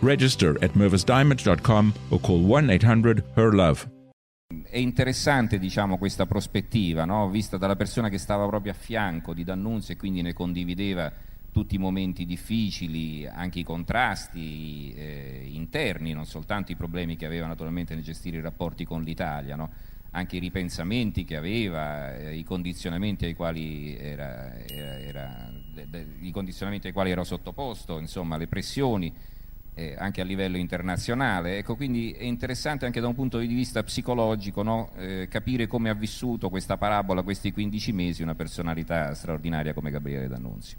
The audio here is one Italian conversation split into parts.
Register at mervisdiamond.com or call 1 800 HER LOVE. È interessante diciamo, questa prospettiva, no? vista dalla persona che stava proprio a fianco di D'Annunzio e quindi ne condivideva tutti i momenti difficili, anche i contrasti eh, interni, non soltanto i problemi che aveva naturalmente nel gestire i rapporti con l'Italia, no? anche i ripensamenti che aveva, eh, i, condizionamenti ai quali era, era, era de, de, i condizionamenti ai quali era sottoposto, insomma le pressioni eh, anche a livello internazionale. Ecco, quindi è interessante anche da un punto di vista psicologico no? eh, capire come ha vissuto questa parabola, questi 15 mesi, una personalità straordinaria come Gabriele D'Annunzio.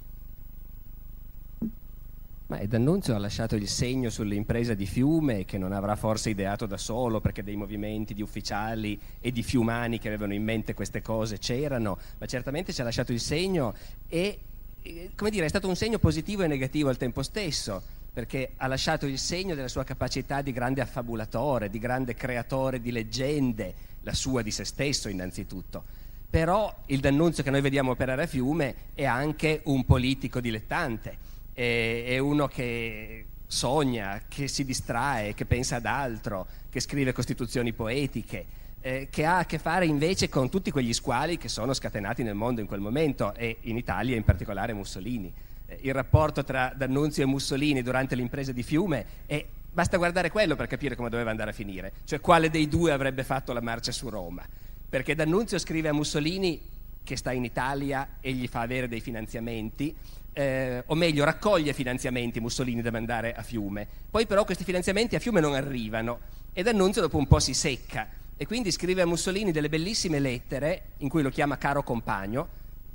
Ma D'Annunzio ha lasciato il segno sull'impresa di Fiume che non avrà forse ideato da solo perché dei movimenti di ufficiali e di fiumani che avevano in mente queste cose c'erano, ma certamente ci ha lasciato il segno e come dire, è stato un segno positivo e negativo al tempo stesso perché ha lasciato il segno della sua capacità di grande affabulatore, di grande creatore di leggende, la sua di se stesso innanzitutto. Però il D'Annunzio che noi vediamo operare a Fiume è anche un politico dilettante è, uno che sogna, che si distrae, che pensa ad altro, che scrive costituzioni poetiche, eh, che ha a che fare invece con tutti quegli squali che sono scatenati nel mondo in quel momento e in Italia in particolare Mussolini. Eh, il rapporto tra D'Annunzio e Mussolini durante l'impresa di Fiume è Basta guardare quello per capire come doveva andare a finire, cioè quale dei due avrebbe fatto la marcia su Roma. Perché D'Annunzio scrive a Mussolini che sta in Italia e gli fa avere dei finanziamenti eh, o meglio raccoglie finanziamenti Mussolini da mandare a Fiume. Poi però questi finanziamenti a Fiume non arrivano e D'Annunzio dopo un po' si secca e quindi scrive a Mussolini delle bellissime lettere in cui lo chiama caro compagno,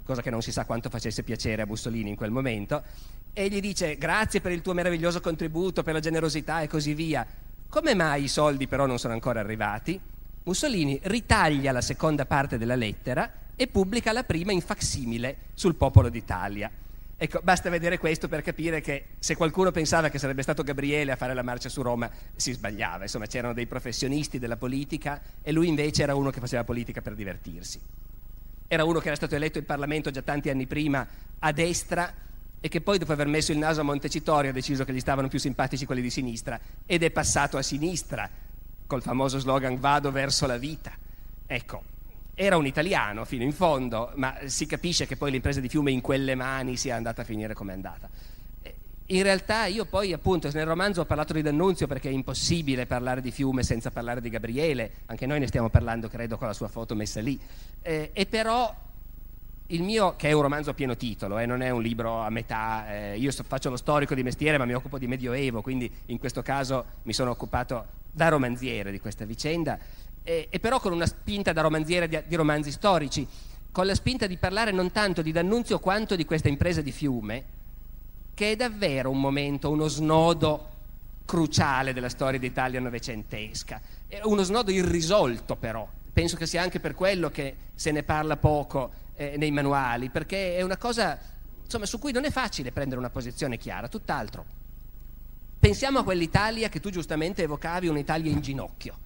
cosa che non si sa quanto facesse piacere a Mussolini in quel momento, e gli dice grazie per il tuo meraviglioso contributo, per la generosità e così via. Come mai i soldi però non sono ancora arrivati? Mussolini ritaglia la seconda parte della lettera e pubblica la prima in facsimile sul Popolo d'Italia. Ecco, basta vedere questo per capire che se qualcuno pensava che sarebbe stato Gabriele a fare la marcia su Roma, si sbagliava. Insomma, c'erano dei professionisti della politica e lui invece era uno che faceva politica per divertirsi. Era uno che era stato eletto in Parlamento già tanti anni prima a destra e che poi dopo aver messo il naso a Montecitorio ha deciso che gli stavano più simpatici quelli di sinistra ed è passato a sinistra col famoso slogan vado verso la vita. Ecco, era un italiano fino in fondo, ma si capisce che poi l'impresa di Fiume in quelle mani sia andata a finire come è andata. In realtà io poi appunto nel romanzo ho parlato di D'Annunzio perché è impossibile parlare di Fiume senza parlare di Gabriele, anche noi ne stiamo parlando credo con la sua foto messa lì, eh, e però il mio, che è un romanzo a pieno titolo, eh, non è un libro a metà, eh, io faccio lo storico di mestiere ma mi occupo di Medioevo, quindi in questo caso mi sono occupato da romanziere di questa vicenda, e però con una spinta da romanziere di, di, romanzi storici, con la spinta di parlare non tanto di D'Annunzio quanto di questa impresa di fiume, che è davvero un momento, uno snodo cruciale della storia d'Italia novecentesca. È uno snodo irrisolto però, penso che sia anche per quello che se ne parla poco eh, nei manuali, perché è una cosa insomma, su cui non è facile prendere una posizione chiara, tutt'altro. Pensiamo a quell'Italia che tu giustamente evocavi, un'Italia in ginocchio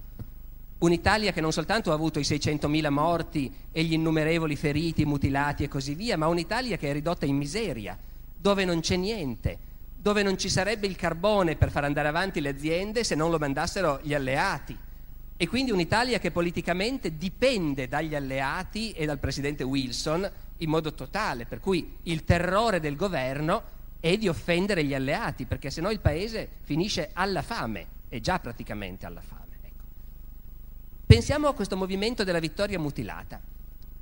Un'Italia che non soltanto ha avuto i 600.000 morti e gli innumerevoli feriti, mutilati e così via, ma un'Italia che è ridotta in miseria, dove non c'è niente, dove non ci sarebbe il carbone per far andare avanti le aziende se non lo mandassero gli alleati. E quindi un'Italia che politicamente dipende dagli alleati e dal presidente Wilson in modo totale, per cui il terrore del governo è di offendere gli alleati, perché se no il paese finisce alla fame, è già praticamente alla fame. Pensiamo a questo movimento della vittoria mutilata,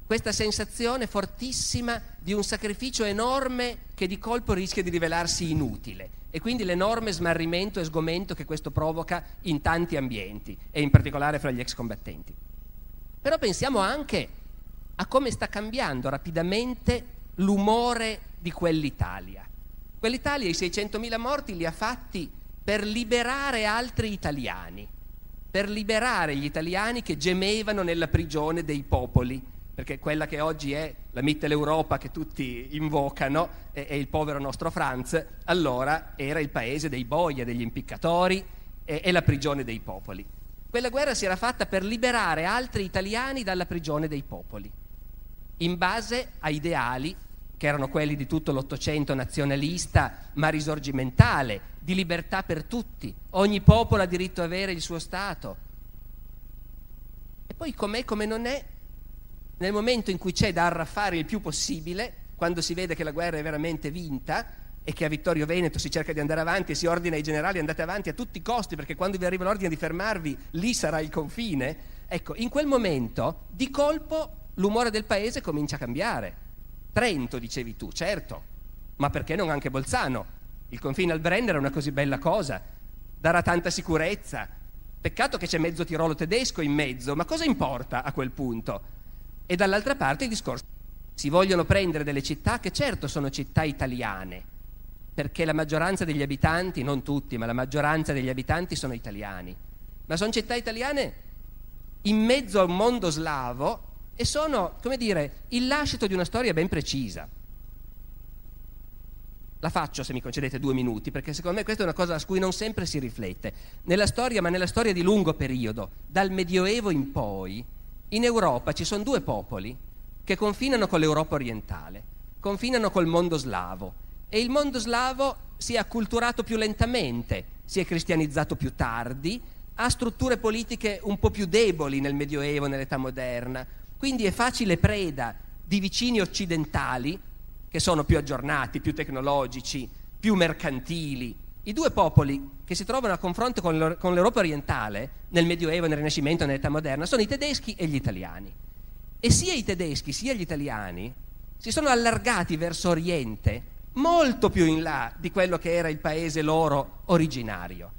questa sensazione fortissima di un sacrificio enorme che di colpo rischia di rivelarsi inutile e quindi l'enorme smarrimento e sgomento che questo provoca in tanti ambienti e in particolare fra gli ex combattenti. Però pensiamo anche a come sta cambiando rapidamente l'umore di quell'Italia. Quell'Italia i 600.000 morti li ha fatti per liberare altri italiani per liberare gli italiani che gemevano nella prigione dei popoli, perché quella che oggi è la Mitteleuropa che tutti invocano è, è il povero nostro Franz, allora era il paese dei boia, degli impiccatori e, e la prigione dei popoli. Quella guerra si era fatta per liberare altri italiani dalla prigione dei popoli, in base a ideali che erano quelli di tutto l'Ottocento nazionalista ma risorgimentale, di libertà per tutti. Ogni popolo ha diritto ad avere il suo Stato. E poi com'è come non è, nel momento in cui c'è da arraffare il più possibile, quando si vede che la guerra è veramente vinta e che a Vittorio Veneto si cerca di andare avanti e si ordina ai generali andate avanti a tutti i costi perché quando vi arriva l'ordine di fermarvi lì sarà il confine, ecco, in quel momento di colpo l'umore del paese comincia a cambiare Trento, dicevi tu, certo, ma perché non anche Bolzano? Il confine al Brenner è una così bella cosa, darà tanta sicurezza. Peccato che c'è mezzo Tirolo tedesco in mezzo, ma cosa importa a quel punto? E dall'altra parte il discorso. Si vogliono prendere delle città che certo sono città italiane, perché la maggioranza degli abitanti, non tutti, ma la maggioranza degli abitanti sono italiani, ma sono città italiane in mezzo a un mondo slavo e sono, come dire, il lascito di una storia ben precisa. La faccio se mi concedete due minuti, perché secondo me questa è una cosa su cui non sempre si riflette. Nella storia, ma nella storia di lungo periodo, dal Medioevo in poi, in Europa ci sono due popoli che confinano con l'Europa orientale, confinano col mondo slavo e il mondo slavo si è acculturato più lentamente, si è cristianizzato più tardi, ha strutture politiche un po' più deboli nel Medioevo, nell'età moderna, quindi è facile preda di vicini occidentali che sono più aggiornati, più tecnologici, più mercantili. I due popoli che si trovano a confronto con l'Europa orientale nel Medioevo, nel Rinascimento, nell'età moderna, sono i tedeschi e gli italiani. E sia i tedeschi sia gli italiani si sono allargati verso Oriente molto più in là di quello che era il paese loro originario.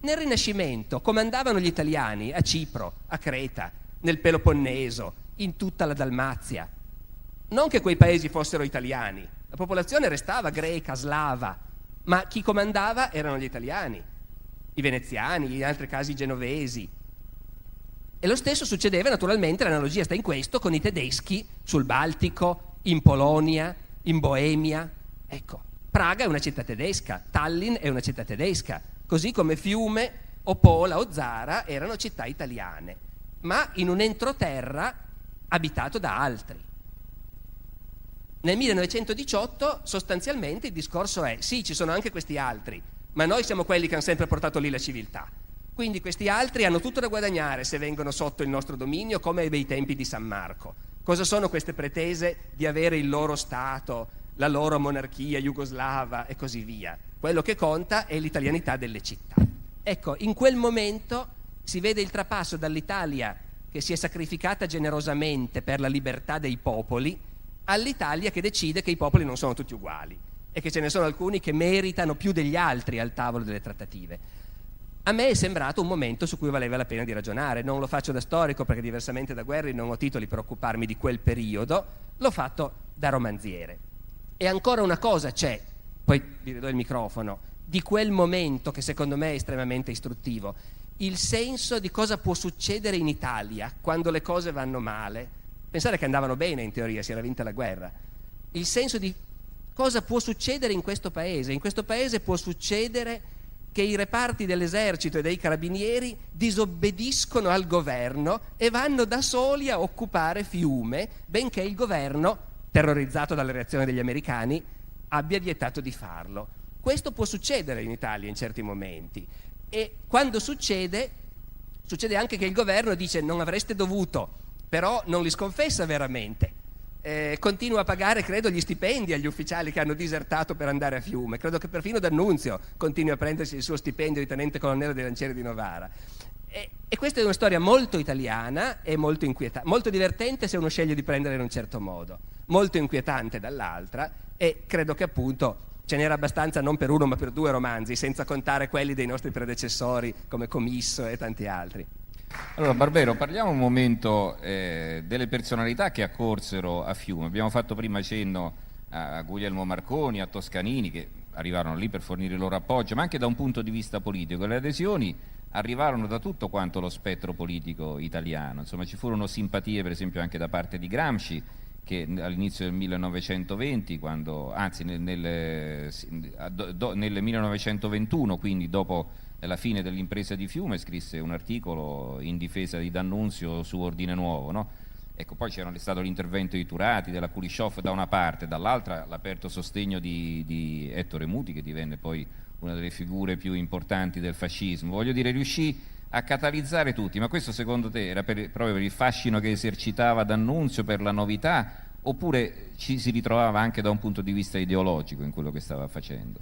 Nel Rinascimento comandavano gli italiani a Cipro, a Creta, nel Peloponneso, in tutta la Dalmazia. Non che quei paesi fossero italiani, la popolazione restava greca, slava, ma chi comandava erano gli italiani, i veneziani, in altri casi i genovesi. E lo stesso succedeva naturalmente, l'analogia sta in questo, con i tedeschi sul Baltico, in Polonia, in Boemia. Ecco, Praga è una città tedesca, Tallinn è una città tedesca, così come Fiume o Pola o Zara erano città italiane, ma in un entroterra abitato da altri. Nel 1918 sostanzialmente il discorso è sì, ci sono anche questi altri, ma noi siamo quelli che hanno sempre portato lì la civiltà. Quindi questi altri hanno tutto da guadagnare se vengono sotto il nostro dominio, come ai bei tempi di San Marco. Cosa sono queste pretese di avere il loro Stato, la loro monarchia jugoslava e così via? Quello che conta è l'italianità delle città. Ecco, in quel momento si vede il trapasso dall'Italia che si è sacrificata generosamente per la libertà dei popoli, all'Italia che decide che i popoli non sono tutti uguali e che ce ne sono alcuni che meritano più degli altri al tavolo delle trattative. A me è sembrato un momento su cui valeva la pena di ragionare. Non lo faccio da storico perché diversamente da Guerri non ho titoli per occuparmi di quel periodo, l'ho fatto da romanziere. E ancora una cosa c'è, poi vi ridò il microfono, di quel momento che secondo me è estremamente istruttivo il senso di cosa può succedere in Italia quando le cose vanno male. Pensare che andavano bene in teoria, si era vinta la guerra. Il senso di cosa può succedere in questo paese. In questo paese può succedere che i reparti dell'esercito e dei carabinieri disobbediscono al governo e vanno da soli a occupare Fiume, benché il governo, terrorizzato dalle reazioni degli americani, abbia vietato di farlo. Questo può succedere in Italia in certi momenti. E quando succede, succede anche che il governo dice non avreste dovuto, però non li sconfessa veramente. Eh, continua a pagare, credo, gli stipendi agli ufficiali che hanno disertato per andare a Fiume. Credo che perfino D'Annunzio continui a prendersi il suo stipendio di tenente colonnello dei lancieri di Novara. E, e, questa è una storia molto italiana e molto inquietante, molto divertente se uno sceglie di prendere in un certo modo, molto inquietante dall'altra e credo che appunto ce n'era abbastanza non per uno ma per due romanzi, senza contare quelli dei nostri predecessori come Comisso e tanti altri. Allora Barbero, parliamo un momento eh, delle personalità che accorsero a Fiume. Abbiamo fatto prima cenno a Guglielmo Marconi, a Toscanini, che arrivarono lì per fornire il loro appoggio, ma anche da un punto di vista politico. Le adesioni arrivarono da tutto quanto lo spettro politico italiano. Insomma, ci furono simpatie, per esempio, anche da parte di Gramsci, che all'inizio del 1920, quando, anzi nel, nel, nel 1921, quindi dopo la fine dell'impresa di Fiume, scrisse un articolo in difesa di D'Annunzio su Ordine Nuovo. No? Ecco, poi c'era stato l'intervento di Turati, della Kulishov da una parte, dall'altra l'aperto sostegno di, di Ettore Muti, che divenne poi una delle figure più importanti del fascismo. Voglio dire, riuscì a catalizzare tutti, ma questo secondo te era per, proprio per il fascino che esercitava D'Annunzio, per la novità, oppure ci si ritrovava anche da un punto di vista ideologico in quello che stava facendo?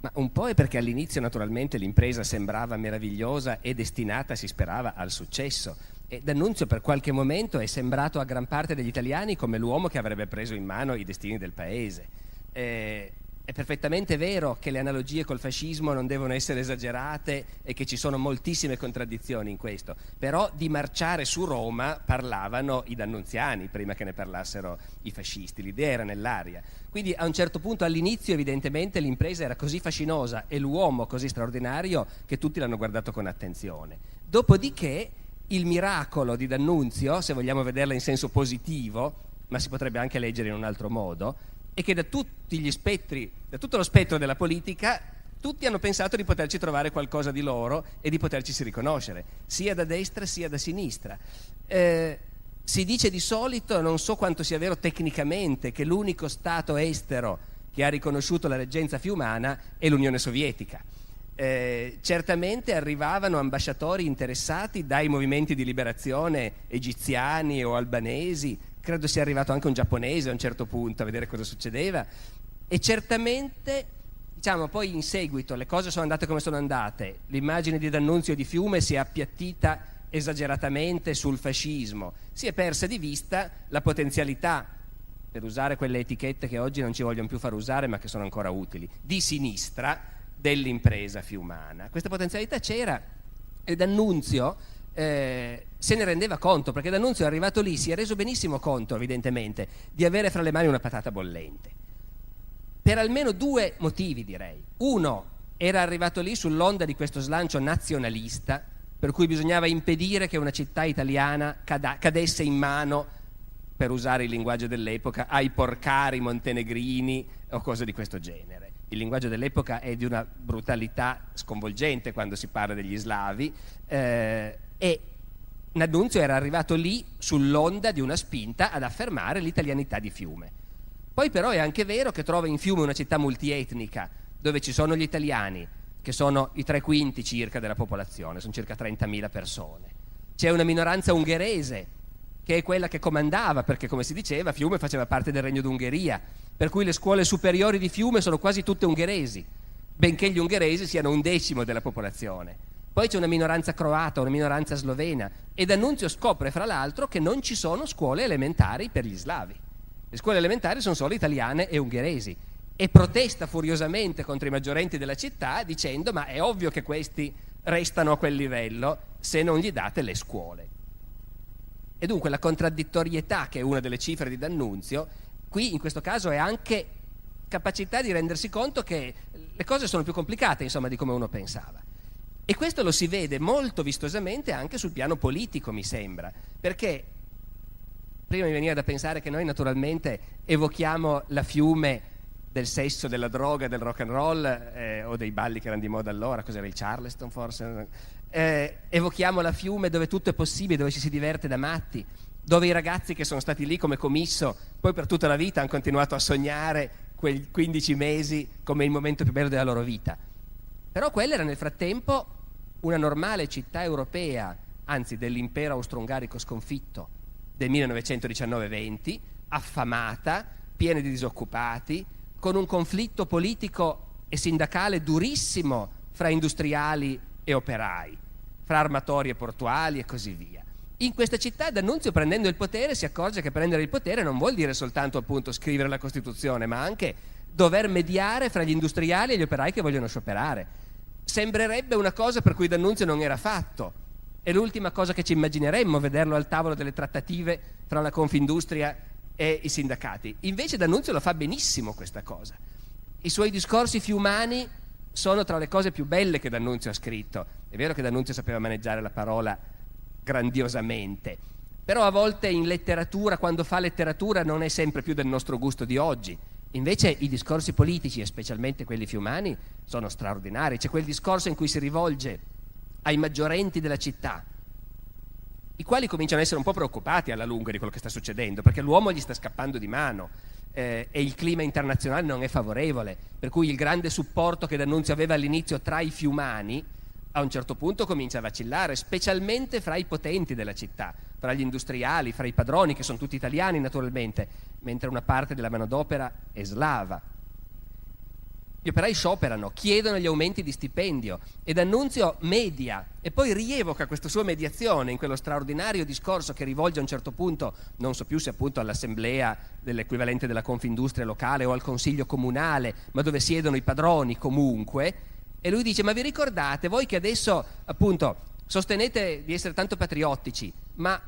Ma un po' è perché all'inizio naturalmente l'impresa sembrava meravigliosa e destinata, si sperava, al successo. E D'Annunzio per qualche momento è sembrato a gran parte degli italiani come l'uomo che avrebbe preso in mano i destini del paese. Eh, è perfettamente vero che le analogie col fascismo non devono essere esagerate e che ci sono moltissime contraddizioni in questo, però di marciare su Roma parlavano i dannunziani prima che ne parlassero i fascisti, l'idea era nell'aria. Quindi a un certo punto all'inizio evidentemente l'impresa era così fascinosa e l'uomo così straordinario che tutti l'hanno guardato con attenzione. Dopodiché il miracolo di D'Annunzio, se vogliamo vederla in senso positivo, ma si potrebbe anche leggere in un altro modo, e che da tutti gli spettri, da tutto lo spettro della politica, tutti hanno pensato di poterci trovare qualcosa di loro e di poterci riconoscere, sia da destra sia da sinistra. Eh, si dice di solito, non so quanto sia vero tecnicamente, che l'unico Stato estero che ha riconosciuto la reggenza fiumana è l'Unione Sovietica. Eh, certamente arrivavano ambasciatori interessati dai movimenti di liberazione egiziani o albanesi, credo sia arrivato anche un giapponese a un certo punto a vedere cosa succedeva. E certamente diciamo poi in seguito le cose sono andate come sono andate. L'immagine di D'Annunzio di Fiume si è appiattita esageratamente sul fascismo. Si è persa di vista la potenzialità per usare quelle etichette che oggi non ci vogliono più far usare ma che sono ancora utili di sinistra dell'impresa fiumana. Questa potenzialità c'era e D'Annunzio eh, se ne rendeva conto, perché D'Annunzio è arrivato lì, si è reso benissimo conto, evidentemente, di avere fra le mani una patata bollente. Per almeno due motivi, direi. Uno, era arrivato lì sull'onda di questo slancio nazionalista, per cui bisognava impedire che una città italiana cada- cadesse in mano, per usare il linguaggio dell'epoca, ai porcari montenegrini o cose di questo genere. Il linguaggio dell'epoca è di una brutalità sconvolgente quando si parla degli slavi. Eh, e D'Annunzio era arrivato lì sull'onda di una spinta ad affermare l'italianità di Fiume. Poi però è anche vero che trova in Fiume una città multietnica, dove ci sono gli italiani, che sono i tre quinti circa della popolazione, sono circa 30.000 persone. C'è una minoranza ungherese, che è quella che comandava, perché come si diceva Fiume faceva parte del Regno d'Ungheria, per cui le scuole superiori di Fiume sono quasi tutte ungheresi, benché gli ungheresi siano un decimo della popolazione. Poi c'è una minoranza croata, una minoranza slovena e D'Annunzio scopre fra l'altro che non ci sono scuole elementari per gli slavi. Le scuole elementari sono solo italiane e ungheresi e protesta furiosamente contro i maggiorenti della città dicendo ma è ovvio che questi restano a quel livello se non gli date le scuole. E dunque la contraddittorietà, che è una delle cifre di D'Annunzio, qui in questo caso è anche capacità di rendersi conto che le cose sono più complicate, insomma, di come uno pensava. E questo lo si vede molto vistosamente anche sul piano politico, mi sembra, perché prima mi veniva da pensare che noi naturalmente evochiamo la fiume del sesso, della droga, del rock and roll eh, o dei balli che erano di moda allora, cos'era il Charleston forse? Eh, evochiamo la fiume dove tutto è possibile, dove ci si diverte da matti, dove i ragazzi che sono stati lì come commisso, poi per tutta la vita hanno continuato a sognare quei 15 mesi come il momento più bello della loro vita. Però quella era nel frattempo una normale città europea, anzi dell'impero austro-ungarico sconfitto del 1919-20, affamata, piena di disoccupati, con un conflitto politico e sindacale durissimo fra industriali e operai, fra armatori e portuali e così via. In questa città D'Annunzio prendendo il potere si accorge che prendere il potere non vuol dire soltanto appunto scrivere la Costituzione, ma anche dover mediare fra gli industriali e gli operai che vogliono scioperare. Sembrerebbe una cosa per cui D'Annunzio non era fatto. È l'ultima cosa che ci immagineremmo, vederlo al tavolo delle trattative fra la Confindustria e i sindacati. Invece D'Annunzio lo fa benissimo questa cosa. I suoi discorsi fiumani sono tra le cose più belle che D'Annunzio ha scritto. È vero che D'Annunzio sapeva maneggiare la parola grandiosamente, però a volte in letteratura, quando fa letteratura, non è sempre più del nostro gusto di oggi. Invece i discorsi politici, specialmente quelli fiumani, sono straordinari. C'è quel discorso in cui si rivolge ai maggiorenti della città, i quali cominciano ad essere un po' preoccupati alla lunga di quello che sta succedendo, perché l'uomo gli sta scappando di mano eh, e il clima internazionale non è favorevole, per cui il grande supporto che D'Annunzio aveva all'inizio tra i fiumani a un certo punto comincia a vacillare, specialmente fra i potenti della città, fra gli industriali, fra i padroni, che sono tutti italiani naturalmente, mentre una parte della manodopera è slava. Gli operai scioperano, chiedono gli aumenti di stipendio ed Annunzio media e poi rievoca questa sua mediazione in quello straordinario discorso che rivolge a un certo punto, non so più se appunto all'assemblea dell'equivalente della Confindustria locale o al consiglio comunale, ma dove siedono i padroni comunque, e lui dice, ma vi ricordate, voi che adesso appunto sostenete di essere tanto patriottici, ma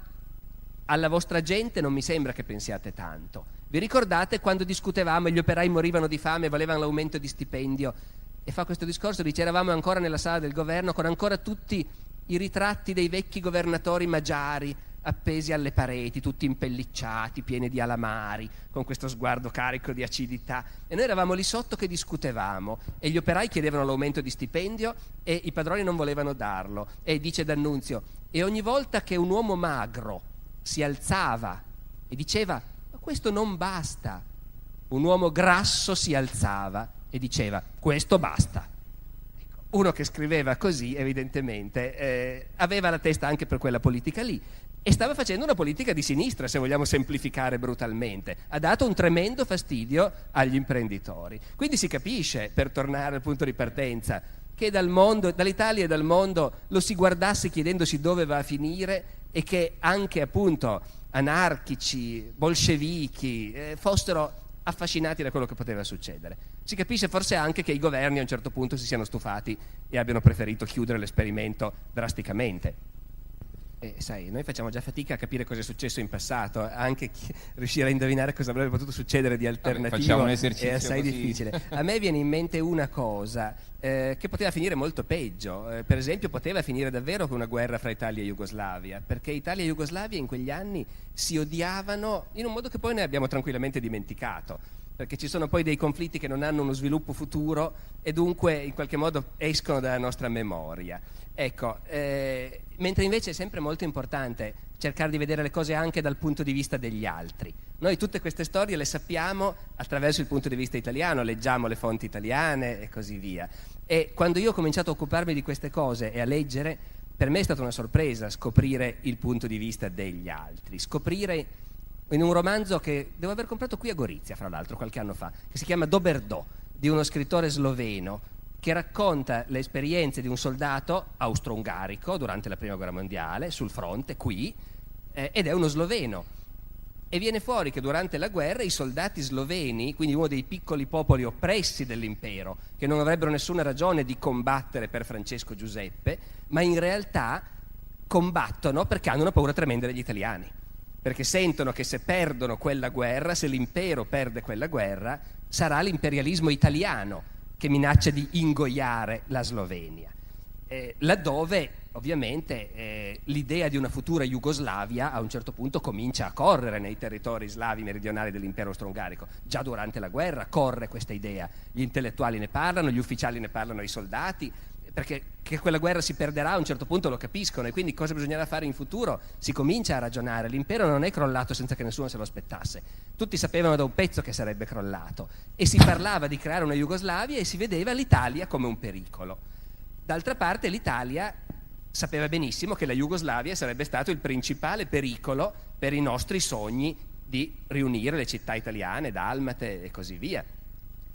alla vostra gente non mi sembra che pensiate tanto. Vi ricordate quando discutevamo e gli operai morivano di fame e volevano l'aumento di stipendio? E fa questo discorso, dice eravamo ancora nella sala del governo con ancora tutti i ritratti dei vecchi governatori magiari appesi alle pareti, tutti impellicciati, pieni di alamari, con questo sguardo carico di acidità. E noi eravamo lì sotto che discutevamo e gli operai chiedevano l'aumento di stipendio e i padroni non volevano darlo. E dice D'Annunzio, e ogni volta che un uomo magro si alzava e diceva questo non basta. Un uomo grasso si alzava e diceva questo basta. Ecco, uno che scriveva così, evidentemente, eh, aveva la testa anche per quella politica lì e stava facendo una politica di sinistra, se vogliamo semplificare brutalmente. Ha dato un tremendo fastidio agli imprenditori. Quindi si capisce, per tornare al punto di partenza, che dal mondo, dall'Italia e dal mondo lo si guardasse chiedendosi dove va a finire e che anche appunto anarchici, bolscevichi, eh, fossero affascinati da quello che poteva succedere. Si capisce forse anche che i governi a un certo punto si siano stufati e abbiano preferito chiudere l'esperimento drasticamente. E sai, noi facciamo già fatica a capire cosa è successo in passato, anche chi, riuscire a indovinare cosa avrebbe potuto succedere di alternativo Vabbè, è assai così. difficile. A me viene in mente una cosa eh, che poteva finire molto peggio, eh, per esempio poteva finire davvero con una guerra fra Italia e Jugoslavia, perché Italia e Jugoslavia in quegli anni si odiavano in un modo che poi noi abbiamo tranquillamente dimenticato perché ci sono poi dei conflitti che non hanno uno sviluppo futuro e dunque in qualche modo escono dalla nostra memoria. Ecco, eh, mentre invece è sempre molto importante cercare di vedere le cose anche dal punto di vista degli altri. Noi tutte queste storie le sappiamo attraverso il punto di vista italiano, leggiamo le fonti italiane e così via. E quando io ho cominciato a occuparmi di queste cose e a leggere, per me è stata una sorpresa scoprire il punto di vista degli altri, scoprire in un romanzo che devo aver comprato qui a Gorizia, fra l'altro, qualche anno fa, che si chiama Doberdò, di uno scrittore sloveno che racconta le esperienze di un soldato austro-ungarico durante la prima guerra mondiale sul fronte qui eh, ed è uno sloveno. E viene fuori che durante la guerra i soldati sloveni, quindi uno dei piccoli popoli oppressi dell'impero, che non avrebbero nessuna ragione di combattere per Francesco Giuseppe, ma in realtà combattono perché hanno una paura tremenda degli italiani, perché sentono che se perdono quella guerra, se l'impero perde quella guerra, sarà l'imperialismo italiano che minaccia di ingoiare la Slovenia, eh, laddove ovviamente eh, l'idea di una futura Jugoslavia a un certo punto comincia a correre nei territori slavi meridionali dell'impero austro-ungarico. Già durante la guerra corre questa idea, gli intellettuali ne parlano, gli ufficiali ne parlano ai soldati, perché che quella guerra si perderà a un certo punto lo capiscono e quindi cosa bisognerà fare in futuro si comincia a ragionare. L'impero non è crollato senza che nessuno se lo aspettasse. Tutti sapevano da un pezzo che sarebbe crollato e si parlava di creare una Jugoslavia e si vedeva l'Italia come un pericolo. D'altra parte l'Italia sapeva benissimo che la Jugoslavia sarebbe stato il principale pericolo per i nostri sogni di riunire le città italiane, dalmate e così via.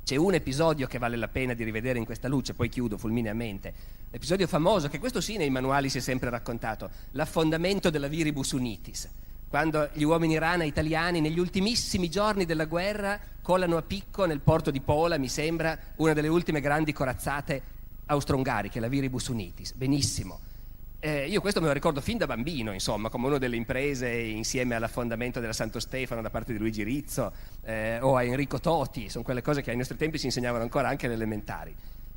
C'è un episodio che vale la pena di rivedere in questa luce, poi chiudo fulmineamente. L'episodio famoso, che questo sì nei manuali si è sempre raccontato, l'affondamento della Viribus Unitis, quando gli uomini rana italiani negli ultimissimi giorni della guerra colano a picco nel porto di Pola, mi sembra, una delle ultime grandi corazzate austro-ungariche, la Viribus Unitis. Benissimo. Eh, io questo me lo ricordo fin da bambino, insomma, come una delle imprese insieme all'affondamento della Santo Stefano da parte di Luigi Rizzo eh, o a Enrico Toti, sono quelle cose che ai nostri tempi si insegnavano ancora anche alle elementari.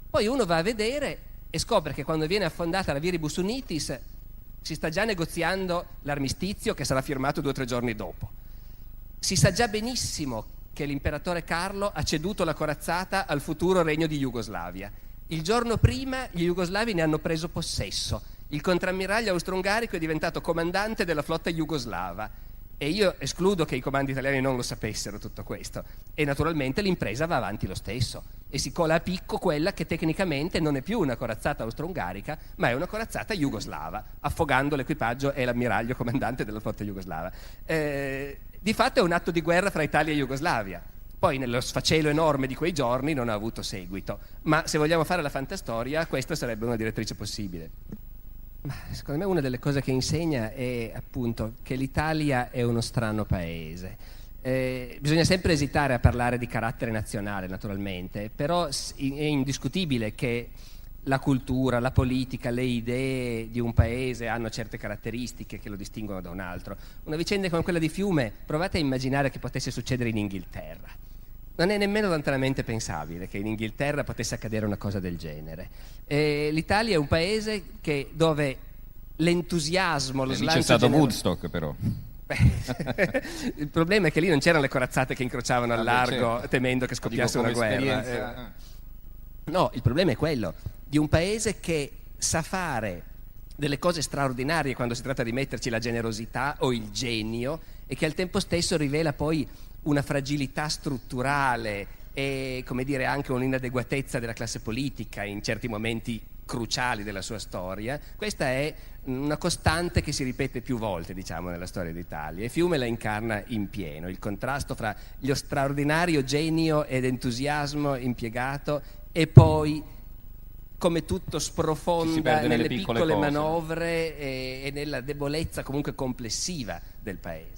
Poi uno va a vedere e scopre che quando viene affondata la Viribus Unitis si sta già negoziando l'armistizio che sarà firmato due o tre giorni dopo. Si sa già benissimo che l'imperatore Carlo ha ceduto la corazzata al futuro regno di Jugoslavia. Il giorno prima gli jugoslavi ne hanno preso possesso. Il contrammiraglio austro-ungarico è diventato comandante della flotta jugoslava e io escludo che i comandi italiani non lo sapessero tutto questo. E naturalmente l'impresa va avanti lo stesso e si cola a picco quella che tecnicamente non è più una corazzata austro-ungarica, ma è una corazzata jugoslava, affogando l'equipaggio e l'ammiraglio comandante della flotta jugoslava. Eh, di fatto è un atto di guerra fra Italia e Jugoslavia. Poi nello sfacelo enorme di quei giorni non ha avuto seguito, ma se vogliamo fare la fantastoria questa sarebbe una direttrice possibile. Secondo me una delle cose che insegna è appunto che l'Italia è uno strano paese. Eh, bisogna sempre esitare a parlare di carattere nazionale, naturalmente, però è indiscutibile che la cultura, la politica, le idee di un paese hanno certe caratteristiche che lo distinguono da un altro. Una vicenda come quella di Fiume, provate a immaginare che potesse succedere in Inghilterra. Non è nemmeno lontanamente pensabile che in Inghilterra potesse accadere una cosa del genere. E L'Italia è un paese che, dove l'entusiasmo, lo slancio... C'è stato genero... Woodstock però. il problema è che lì non c'erano le corazzate che incrociavano al largo certo. temendo che scoppiasse Dico, una guerra. Eh. No, il problema è quello di un paese che sa fare delle cose straordinarie quando si tratta di metterci la generosità o il genio e che al tempo stesso rivela poi una fragilità strutturale e come dire anche un'inadeguatezza della classe politica in certi momenti cruciali della sua storia. Questa è una costante che si ripete più volte, diciamo, nella storia d'Italia e Fiume la incarna in pieno, il contrasto fra lo straordinario genio ed entusiasmo impiegato e poi come tutto sprofonda nelle, nelle, piccole, piccole manovre e, e nella debolezza comunque complessiva del paese.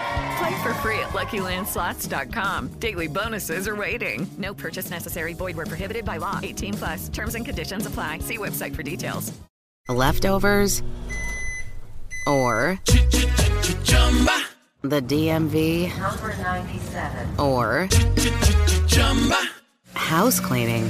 Play for free at LuckyLandSlots.com. Daily bonuses are waiting. No purchase necessary. Void were prohibited by law. 18 plus. Terms and conditions apply. See website for details. Leftovers or the DMV number 97 or house cleaning.